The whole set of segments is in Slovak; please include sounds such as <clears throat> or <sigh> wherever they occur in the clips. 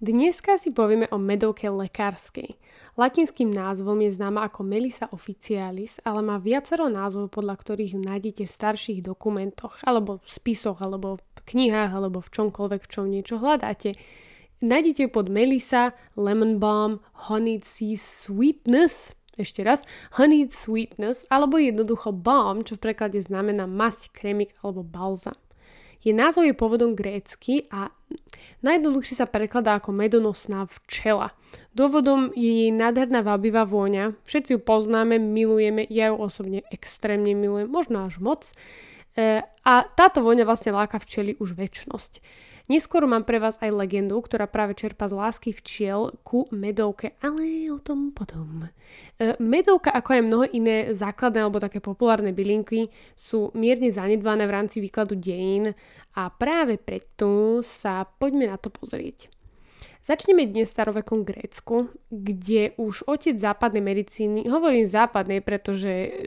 Dneska si povieme o medovke lekárskej. Latinským názvom je známa ako Melissa officialis, ale má viacero názvov, podľa ktorých ju nájdete v starších dokumentoch, alebo v spisoch, alebo v knihách, alebo v čomkoľvek, v čom niečo hľadáte. Nájdete ju pod Melissa, Lemon Balm, Honeyed Sea Sweetness, ešte raz, honeyed sweetness, alebo jednoducho balm, čo v preklade znamená masť, krémik alebo balzam. Je názov je pôvodom grécky a najjednoduchšie sa prekladá ako medonosná včela. Dôvodom je jej nádherná vábivá vôňa. Všetci ju poznáme, milujeme, ja ju osobne extrémne milujem, možno až moc. E, a táto vôňa vlastne láka včely už väčnosť. Neskôr mám pre vás aj legendu, ktorá práve čerpa z lásky včiel ku medovke, ale o tom potom. E, medovka, ako aj mnoho iné základné alebo také populárne bylinky, sú mierne zanedbané v rámci výkladu dejín a práve preto sa poďme na to pozrieť. Začneme dnes starovekom Grécku, kde už otec západnej medicíny, hovorím západnej, pretože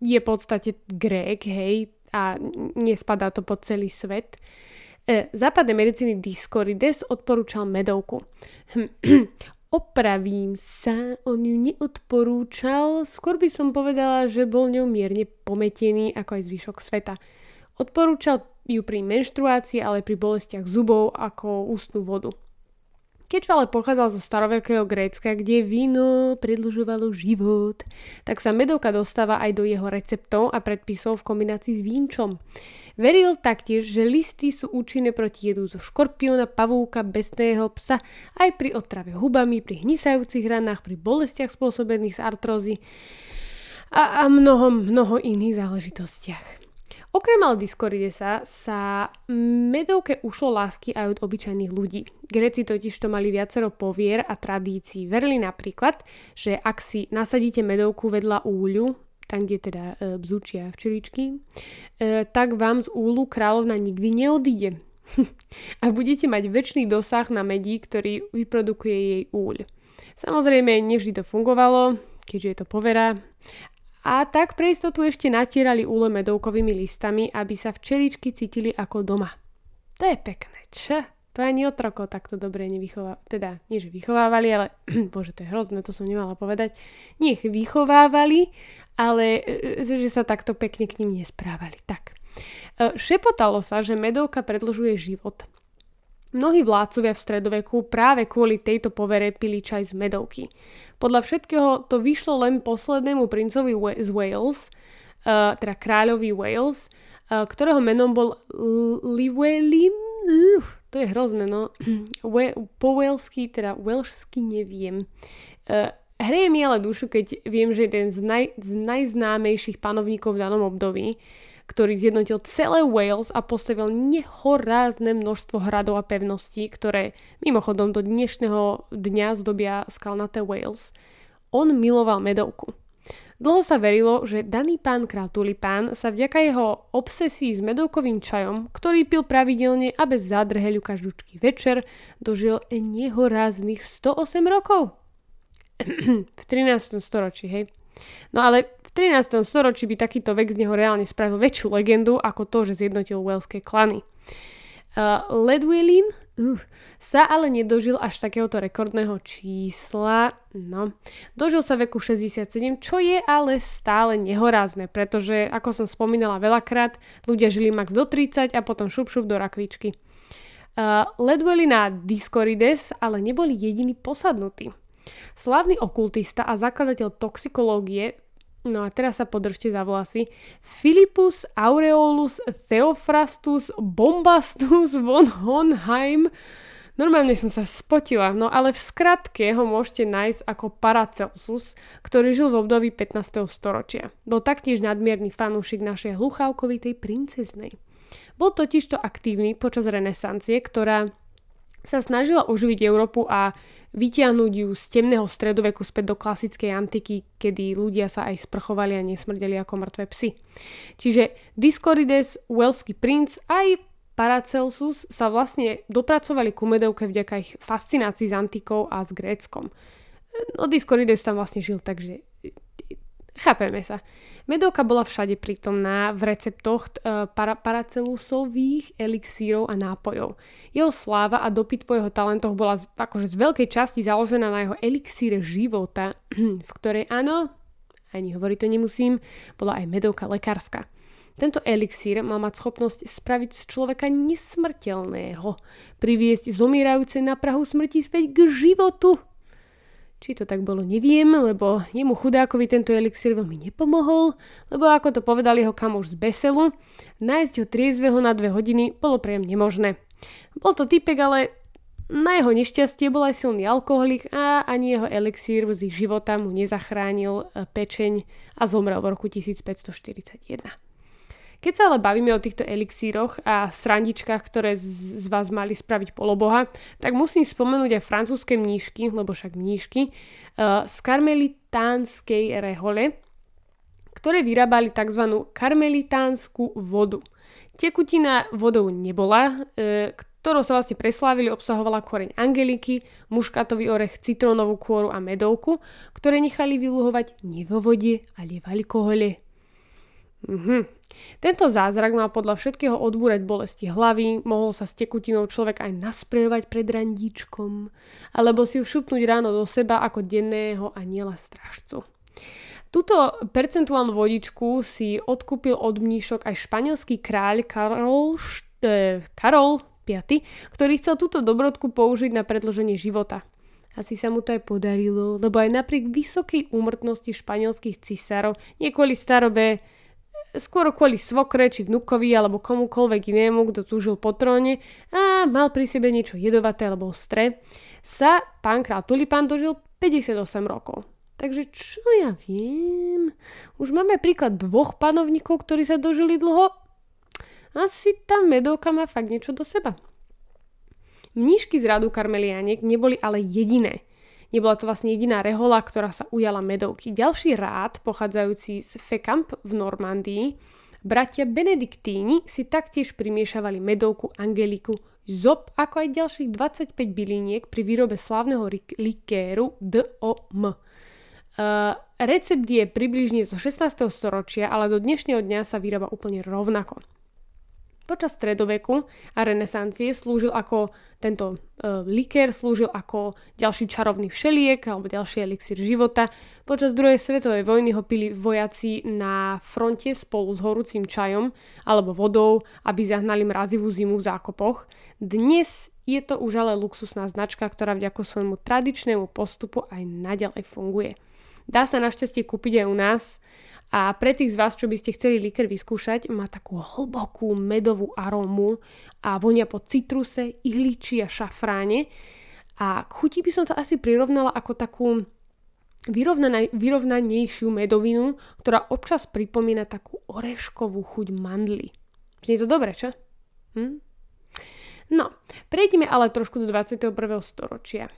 je v podstate Grék, hej, a nespadá to pod celý svet, E, západnej medicíny Discorides odporúčal medovku. <clears throat> Opravím sa, on ju neodporúčal, skôr by som povedala, že bol ňou mierne pometený ako aj zvyšok sveta. Odporúčal ju pri menštruácii, ale pri bolestiach zubov ako ústnu vodu. Keďže ale pochádzal zo starovekého Grécka, kde víno predlžovalo život, tak sa medovka dostáva aj do jeho receptov a predpisov v kombinácii s vínčom. Veril taktiež, že listy sú účinné proti jedu zo škorpióna, pavúka, bestného psa, aj pri otrave hubami, pri hnisajúcich ranách, pri bolestiach spôsobených z artrózy a, a mnoho, mnoho iných záležitostiach. Okrem Aldiscoridesa sa medovke ušlo lásky aj od obyčajných ľudí. Gréci totiž to mali viacero povier a tradícií. Verili napríklad, že ak si nasadíte medovku vedľa úľu, tam kde teda e, bzučia včeličky, e, tak vám z úlu kráľovna nikdy neodíde. <laughs> a budete mať väčší dosah na medí, ktorý vyprodukuje jej úľ. Samozrejme, nevždy to fungovalo, keďže je to povera, a tak pre istotu ešte natierali úle medovkovými listami, aby sa včeličky cítili ako doma. To je pekné, čo? To ani otroko takto dobre nevychovávali. Teda, nie že vychovávali, ale <clears throat> bože, to je hrozné, to som nemala povedať. Nie ich vychovávali, ale e, že sa takto pekne k ním nesprávali. Tak. E, šepotalo sa, že medovka predlžuje život. Mnohí vládcovia v stredoveku práve kvôli tejto povere pili čaj z medovky. Podľa všetkého to vyšlo len poslednému princovi z Wales, uh, teda kráľovi Wales, uh, ktorého menom bol Llywelyn. To je hrozné, no. <clears throat> po walesky, teda welshsky neviem. Uh, hreje mi ale dušu, keď viem, že jeden z, naj, z najznámejších panovníkov v danom období ktorý zjednotil celé Wales a postavil nehorázne množstvo hradov a pevností, ktoré mimochodom do dnešného dňa zdobia skalnaté Wales. On miloval medovku. Dlho sa verilo, že daný pán král Tulipán sa vďaka jeho obsesii s medovkovým čajom, ktorý pil pravidelne a bez zádrheľu každúčky večer, dožil nehoráznych 108 rokov. <clears throat> v 13. storočí, hej. No ale v 13. storočí by takýto vek z neho reálne spravil väčšiu legendu ako to, že zjednotil welské klany. Uh, Ledwillin uh, sa ale nedožil až takéhoto rekordného čísla. No, dožil sa veku 67, čo je ale stále nehorázne, pretože, ako som spomínala veľakrát, ľudia žili max do 30 a potom šup šup do rakvičky. Uh, Ledwellin a Discorides ale neboli jediní posadnutí. Slavný okultista a zakladateľ toxikológie No a teraz sa podržte za vlasy. Philippus Aureolus Theophrastus Bombastus von Honheim Normálne som sa spotila, no ale v skratke ho môžete nájsť ako Paracelsus, ktorý žil v období 15. storočia. Bol taktiež nadmierny fanúšik našej hluchávkovitej princeznej. Bol totižto aktívny počas renesancie, ktorá sa snažila oživiť Európu a vytiahnuť ju z temného stredoveku späť do klasickej antiky, kedy ľudia sa aj sprchovali a nesmrdeli ako mŕtve psy. Čiže Discorides, Welský princ aj Paracelsus sa vlastne dopracovali ku medovke vďaka ich fascinácii s antikou a s Gréckom. No Discorides tam vlastne žil, takže Chápeme sa. Medovka bola všade prítomná v receptoch e, para- paracelusových elixírov a nápojov. Jeho sláva a dopyt po jeho talentoch bola z, akože z veľkej časti založená na jeho elixíre života, v ktorej áno, ani hovoriť to nemusím, bola aj medovka lekárska. Tento elixír mal mať schopnosť spraviť z človeka nesmrteľného, priviesť zomierajúce na prahu smrti späť k životu či to tak bolo, neviem, lebo jemu chudákovi tento elixír veľmi nepomohol, lebo ako to povedal jeho kamoš z Beselu, nájsť ho triezveho na dve hodiny bolo priam nemožné. Bol to typek, ale na jeho nešťastie bol aj silný alkoholik a ani jeho elixír z ich života mu nezachránil e, pečeň a zomrel v roku 1541. Keď sa ale bavíme o týchto elixíroch a srandičkách, ktoré z vás mali spraviť poloboha, tak musím spomenúť aj francúzske mníšky, lebo však mníšky, uh, z karmelitánskej rehole, ktoré vyrábali tzv. karmelitánsku vodu. Tekutina vodou nebola, uh, ktorou sa vlastne preslávili, obsahovala koreň angeliky, muškatový orech, citrónovú kôru a medovku, ktoré nechali vyluhovať nie vo vode, ale v alkohole. Mhm. Tento zázrak mal podľa všetkého odbúrať bolesti hlavy, mohol sa s tekutinou človek aj nasprejovať pred randíčkom, alebo si ju všupnúť ráno do seba ako denného aniela strážcu. Túto percentuálnu vodičku si odkúpil od mníšok aj španielský kráľ Karol, e, Karol V, ktorý chcel túto dobrodku použiť na predloženie života. Asi sa mu to aj podarilo, lebo aj napriek vysokej úmrtnosti španielských cisárov, nie kvôli starobe, skôr kvôli svokre či vnukovi alebo komukoľvek inému, kto túžil po tróne a mal pri sebe niečo jedovaté alebo ostré, sa pán král Tulipán dožil 58 rokov. Takže čo ja viem? Už máme príklad dvoch panovníkov, ktorí sa dožili dlho. Asi tá medovka má fakt niečo do seba. Mníšky z radu karmelianiek neboli ale jediné. Nebola to vlastne jediná rehola, ktorá sa ujala medovky. Ďalší rád, pochádzajúci z Fekamp v Normandii, bratia Benediktíni si taktiež primiešavali medovku Angeliku ZOP, ako aj ďalších 25 byliniek pri výrobe slávneho likéru DOM. Uh, recept je približne zo 16. storočia, ale do dnešného dňa sa vyrába úplne rovnako. Počas stredoveku a renesancie slúžil ako tento e, likér slúžil ako ďalší čarovný všeliek alebo ďalší elixír života. Počas druhej svetovej vojny ho pili vojaci na fronte spolu s horúcim čajom alebo vodou, aby zahnali mrazivú zimu v zákopoch. Dnes je to už ale luxusná značka, ktorá vďako svojmu tradičnému postupu aj naďalej funguje. Dá sa našťastie kúpiť aj u nás a pre tých z vás, čo by ste chceli liker vyskúšať, má takú hlbokú medovú arómu a vonia po citruse, ihliči a šafráne. A chutí by som to asi prirovnala ako takú vyrovnanejšiu medovinu, ktorá občas pripomína takú oreškovú chuť mandly. Znie to dobre, čo? Hm? No, prejdeme ale trošku do 21. storočia.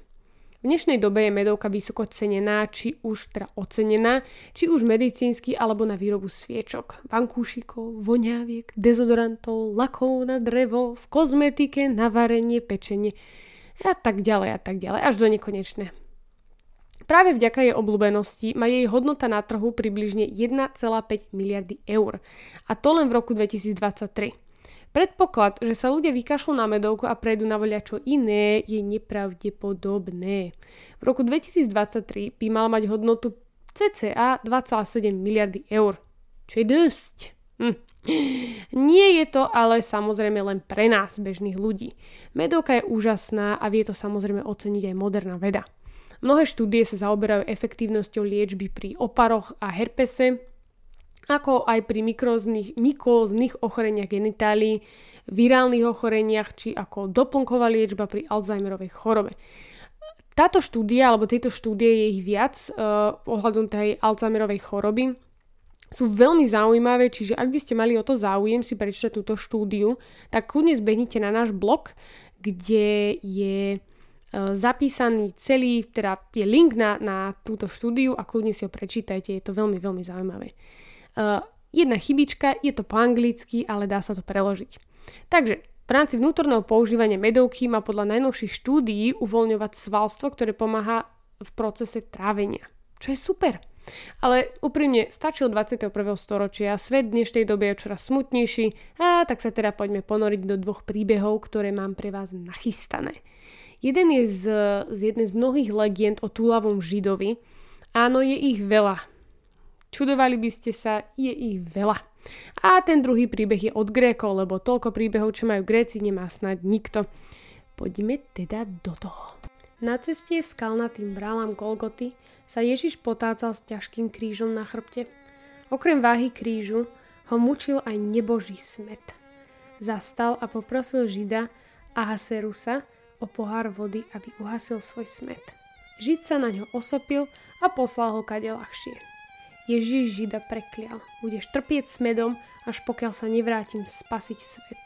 V dnešnej dobe je medovka vysoko cenená, či už teda ocenená, či už medicínsky alebo na výrobu sviečok, vankúšikov, voňaviek, dezodorantov, lakov na drevo, v kozmetike, na varenie, pečenie a tak ďalej a tak ďalej, až do nekonečné. Práve vďaka jej obľúbenosti má jej hodnota na trhu približne 1,5 miliardy eur. A to len v roku 2023. Predpoklad, že sa ľudia vykašľú na medovku a prejdú na čo iné, je nepravdepodobné. V roku 2023 by mal mať hodnotu cca 2,7 miliardy eur. Čo je dosť. Hm. Nie je to ale samozrejme len pre nás, bežných ľudí. Medovka je úžasná a vie to samozrejme oceniť aj moderná veda. Mnohé štúdie sa zaoberajú efektívnosťou liečby pri oparoch a herpese, ako aj pri mykozných ochoreniach genitálií, virálnych ochoreniach či ako doplnková liečba pri Alzheimerovej chorobe. Táto štúdia, alebo tieto štúdie je ich viac uh, ohľadom tej Alzheimerovej choroby, sú veľmi zaujímavé, čiže ak by ste mali o to záujem si prečítať túto štúdiu, tak kľudne zbehnite na náš blog, kde je zapísaný celý, teda je link na, na túto štúdiu a kľudne si ho prečítajte, je to veľmi, veľmi zaujímavé. Jedna chybička, je to po anglicky, ale dá sa to preložiť. Takže v rámci vnútorného používania medovky má podľa najnovších štúdií uvoľňovať svalstvo, ktoré pomáha v procese trávenia. Čo je super. Ale úprimne, stačil 21. storočia, svet dnešnej dobe je čoraz smutnejší a tak sa teda poďme ponoriť do dvoch príbehov, ktoré mám pre vás nachystané. Jeden je z, z jednej z mnohých legend o túlavom židovi. Áno, je ich veľa. Čudovali by ste sa, je ich veľa. A ten druhý príbeh je od Grékov, lebo toľko príbehov, čo majú Gréci, nemá snad nikto. Poďme teda do toho. Na ceste s kalnatým brálom Golgoty sa Ježiš potácal s ťažkým krížom na chrbte. Okrem váhy krížu ho mučil aj neboží smet. Zastal a poprosil Žida Ahaserusa o pohár vody, aby uhasil svoj smet. Žid sa na ňo osopil a poslal ho kade ľahšie. Ježiš Žida preklial. Budeš trpieť smedom, až pokiaľ sa nevrátim spasiť svet.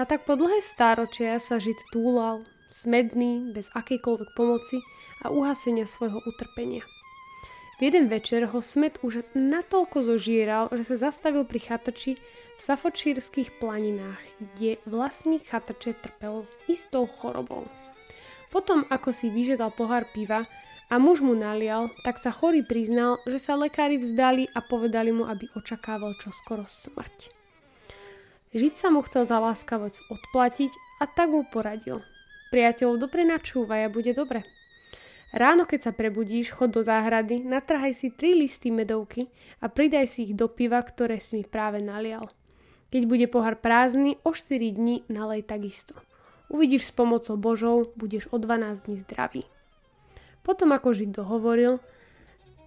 A tak po dlhé stáročia sa Žid túlal, smedný, bez akejkoľvek pomoci a uhasenia svojho utrpenia. V jeden večer ho smet už natoľko zožieral, že sa zastavil pri chatrči v safočírskych planinách, kde vlastník chatrče trpel istou chorobou. Potom, ako si vyžiadal pohár piva, a muž mu nalial, tak sa chorý priznal, že sa lekári vzdali a povedali mu, aby očakával čoskoro smrť. Žiť sa mu chcel za láskavosť odplatiť a tak mu poradil. Priateľov dobre načúvaj a bude dobre. Ráno, keď sa prebudíš, chod do záhrady, natrhaj si tri listy medovky a pridaj si ich do piva, ktoré si mi práve nalial. Keď bude pohár prázdny, o 4 dní nalej takisto. Uvidíš s pomocou Božou, budeš o 12 dní zdravý. Potom ako Žid dohovoril,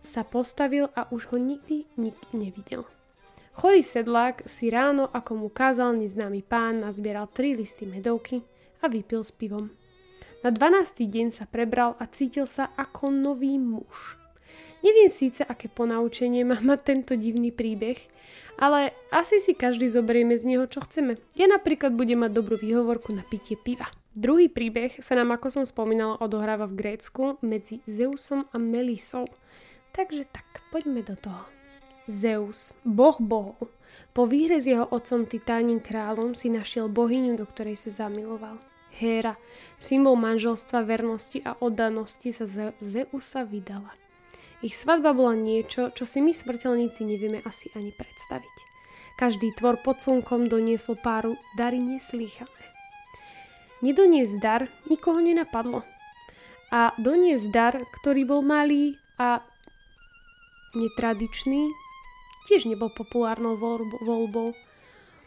sa postavil a už ho nikdy nik nevidel. Chorý sedlák si ráno, ako mu kázal neznámy pán, nazbieral tri listy medovky a vypil s pivom. Na 12. deň sa prebral a cítil sa ako nový muž. Neviem síce, aké ponaučenie má mať tento divný príbeh, ale asi si každý zoberieme z neho, čo chceme. Ja napríklad budem mať dobrú výhovorku na pitie piva. Druhý príbeh sa nám, ako som spomínala, odohráva v Grécku medzi Zeusom a Melisou. Takže tak, poďme do toho. Zeus, boh bohov, po výhre s jeho otcom Titánim kráľom si našiel bohyňu, do ktorej sa zamiloval. Héra, symbol manželstva, vernosti a oddanosti sa Ze- Zeusa vydala. Ich svadba bola niečo, čo si my smrteľníci nevieme asi ani predstaviť. Každý tvor pod slnkom doniesol páru dary neslýchané. Nedoniesť dar nikoho nenapadlo. A doniesť dar, ktorý bol malý a netradičný, tiež nebol populárnou voľbou.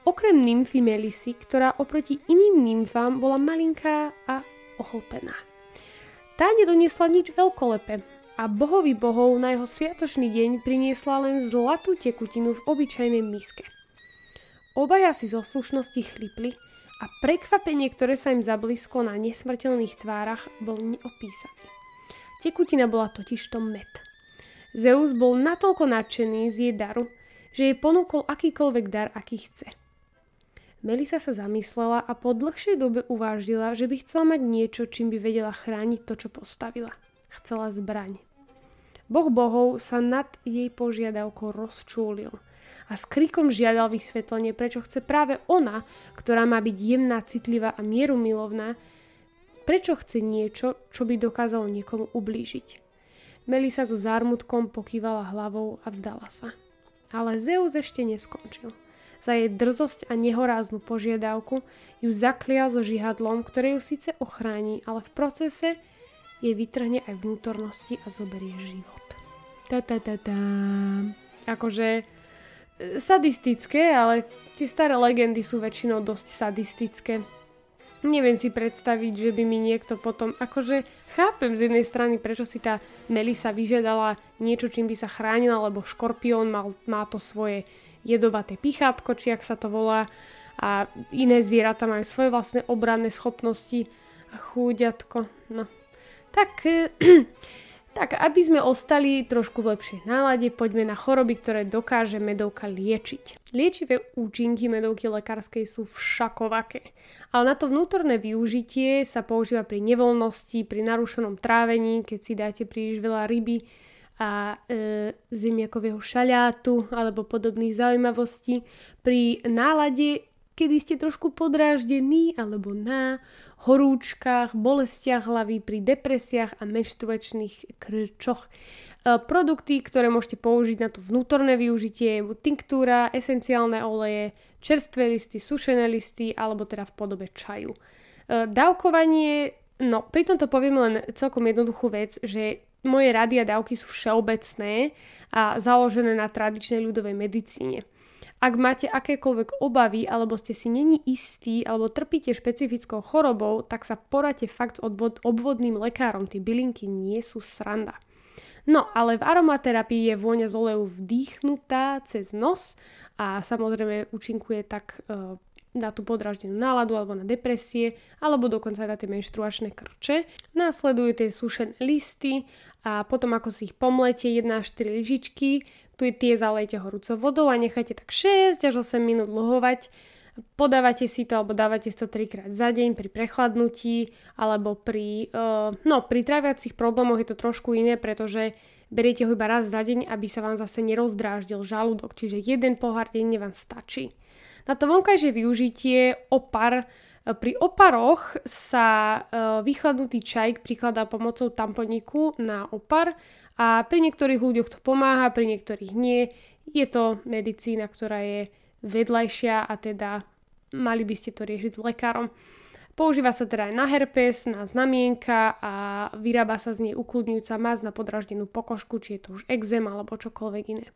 Okrem nymfy Melisy, ktorá oproti iným nymfám bola malinká a ochlpená. Tá nedoniesla nič veľkolepé a bohovi bohov na jeho sviatočný deň priniesla len zlatú tekutinu v obyčajnej miske. Obaja si zo slušnosti chlipli a prekvapenie, ktoré sa im zablízko na nesmrteľných tvárach, bol neopísaný. Tekutina bola totižto med. Zeus bol natoľko nadšený z jej daru, že jej ponúkol akýkoľvek dar, aký chce. Melisa sa zamyslela a po dlhšej dobe uvážila, že by chcela mať niečo, čím by vedela chrániť to, čo postavila. Chcela zbraň. Boh bohov sa nad jej požiadavkou rozčúlil – a s krikom žiadal vysvetlenie, prečo chce práve ona, ktorá má byť jemná, citlivá a mierumilovná, prečo chce niečo, čo by dokázalo niekomu ublížiť. Melisa so zármutkom pokývala hlavou a vzdala sa. Ale Zeus ešte neskončil. Za jej drzosť a nehoráznu požiadavku ju zaklial so žihadlom, ktoré ju síce ochráni, ale v procese jej vytrhne aj vnútornosti a zoberie život. Ta, ta, ta, ta. Akože sadistické, ale tie staré legendy sú väčšinou dosť sadistické. Neviem si predstaviť, že by mi niekto potom, akože chápem z jednej strany, prečo si tá Melisa vyžiadala niečo, čím by sa chránila, lebo škorpión mal, má to svoje jedovaté pichátko, či ak sa to volá, a iné zvieratá majú svoje vlastné obranné schopnosti a chúďatko, no. Tak <clears throat> Tak, aby sme ostali trošku v lepšej nálade, poďme na choroby, ktoré dokáže medovka liečiť. Liečivé účinky medovky lekárskej sú všakovaké, ale na to vnútorné využitie sa používa pri nevoľnosti, pri narušenom trávení, keď si dáte príliš veľa ryby a e, zemiakového šaľátu alebo podobných zaujímavostí. Pri nálade kedy ste trošku podráždení alebo na horúčkach, bolestiach hlavy, pri depresiách a menštruačných krčoch. E, produkty, ktoré môžete použiť na to vnútorné využitie, tinktúra, esenciálne oleje, čerstvé listy, sušené listy alebo teda v podobe čaju. E, dávkovanie, no pri tomto poviem len celkom jednoduchú vec, že moje rady a dávky sú všeobecné a založené na tradičnej ľudovej medicíne. Ak máte akékoľvek obavy, alebo ste si není istí, alebo trpíte špecifickou chorobou, tak sa poradte fakt s odvod- obvodným lekárom. Tie bylinky nie sú sranda. No, ale v aromaterapii je vôňa z oleju vdýchnutá cez nos a samozrejme účinkuje tak e, na tú podraždenú náladu alebo na depresie, alebo dokonca na tie menštruačné krče. Následujú tie sušené listy a potom ako si ich pomlete 1 až 4 lyžičky, tu tie zalejte horúcou vodou a nechajte tak 6 až 8 minút lohovať. Podávate si to alebo dávate si to 3 krát za deň pri prechladnutí alebo pri, uh, no, pri traviacich problémoch je to trošku iné, pretože beriete ho iba raz za deň, aby sa vám zase nerozdráždil žalúdok, čiže jeden pohár denne vám stačí. Na to vonkajšie využitie opar pri oparoch sa uh, vychladnutý čaj prikladá pomocou tamponiku na opar a pri niektorých ľuďoch to pomáha, pri niektorých nie. Je to medicína, ktorá je vedľajšia a teda mali by ste to riešiť s lekárom. Používa sa teda aj na herpes, na znamienka a vyrába sa z nej ukludňujúca masť na podraždenú pokožku, či je to už exém alebo čokoľvek iné.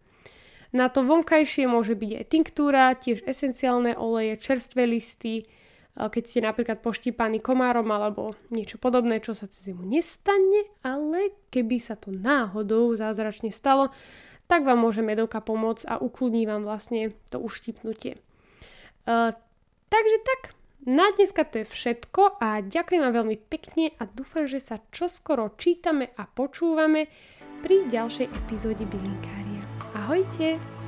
Na to vonkajšie môže byť aj tinktúra, tiež esenciálne oleje, čerstvé listy, keď ste napríklad poštípaní komárom alebo niečo podobné, čo sa cez zimu nestane, ale keby sa to náhodou zázračne stalo, tak vám môže medovka pomôcť a ukludní vám vlastne to uštipnutie. Uh, takže tak, na dneska to je všetko a ďakujem vám veľmi pekne a dúfam, že sa čoskoro čítame a počúvame pri ďalšej epizóde Bylinkária. Ahojte!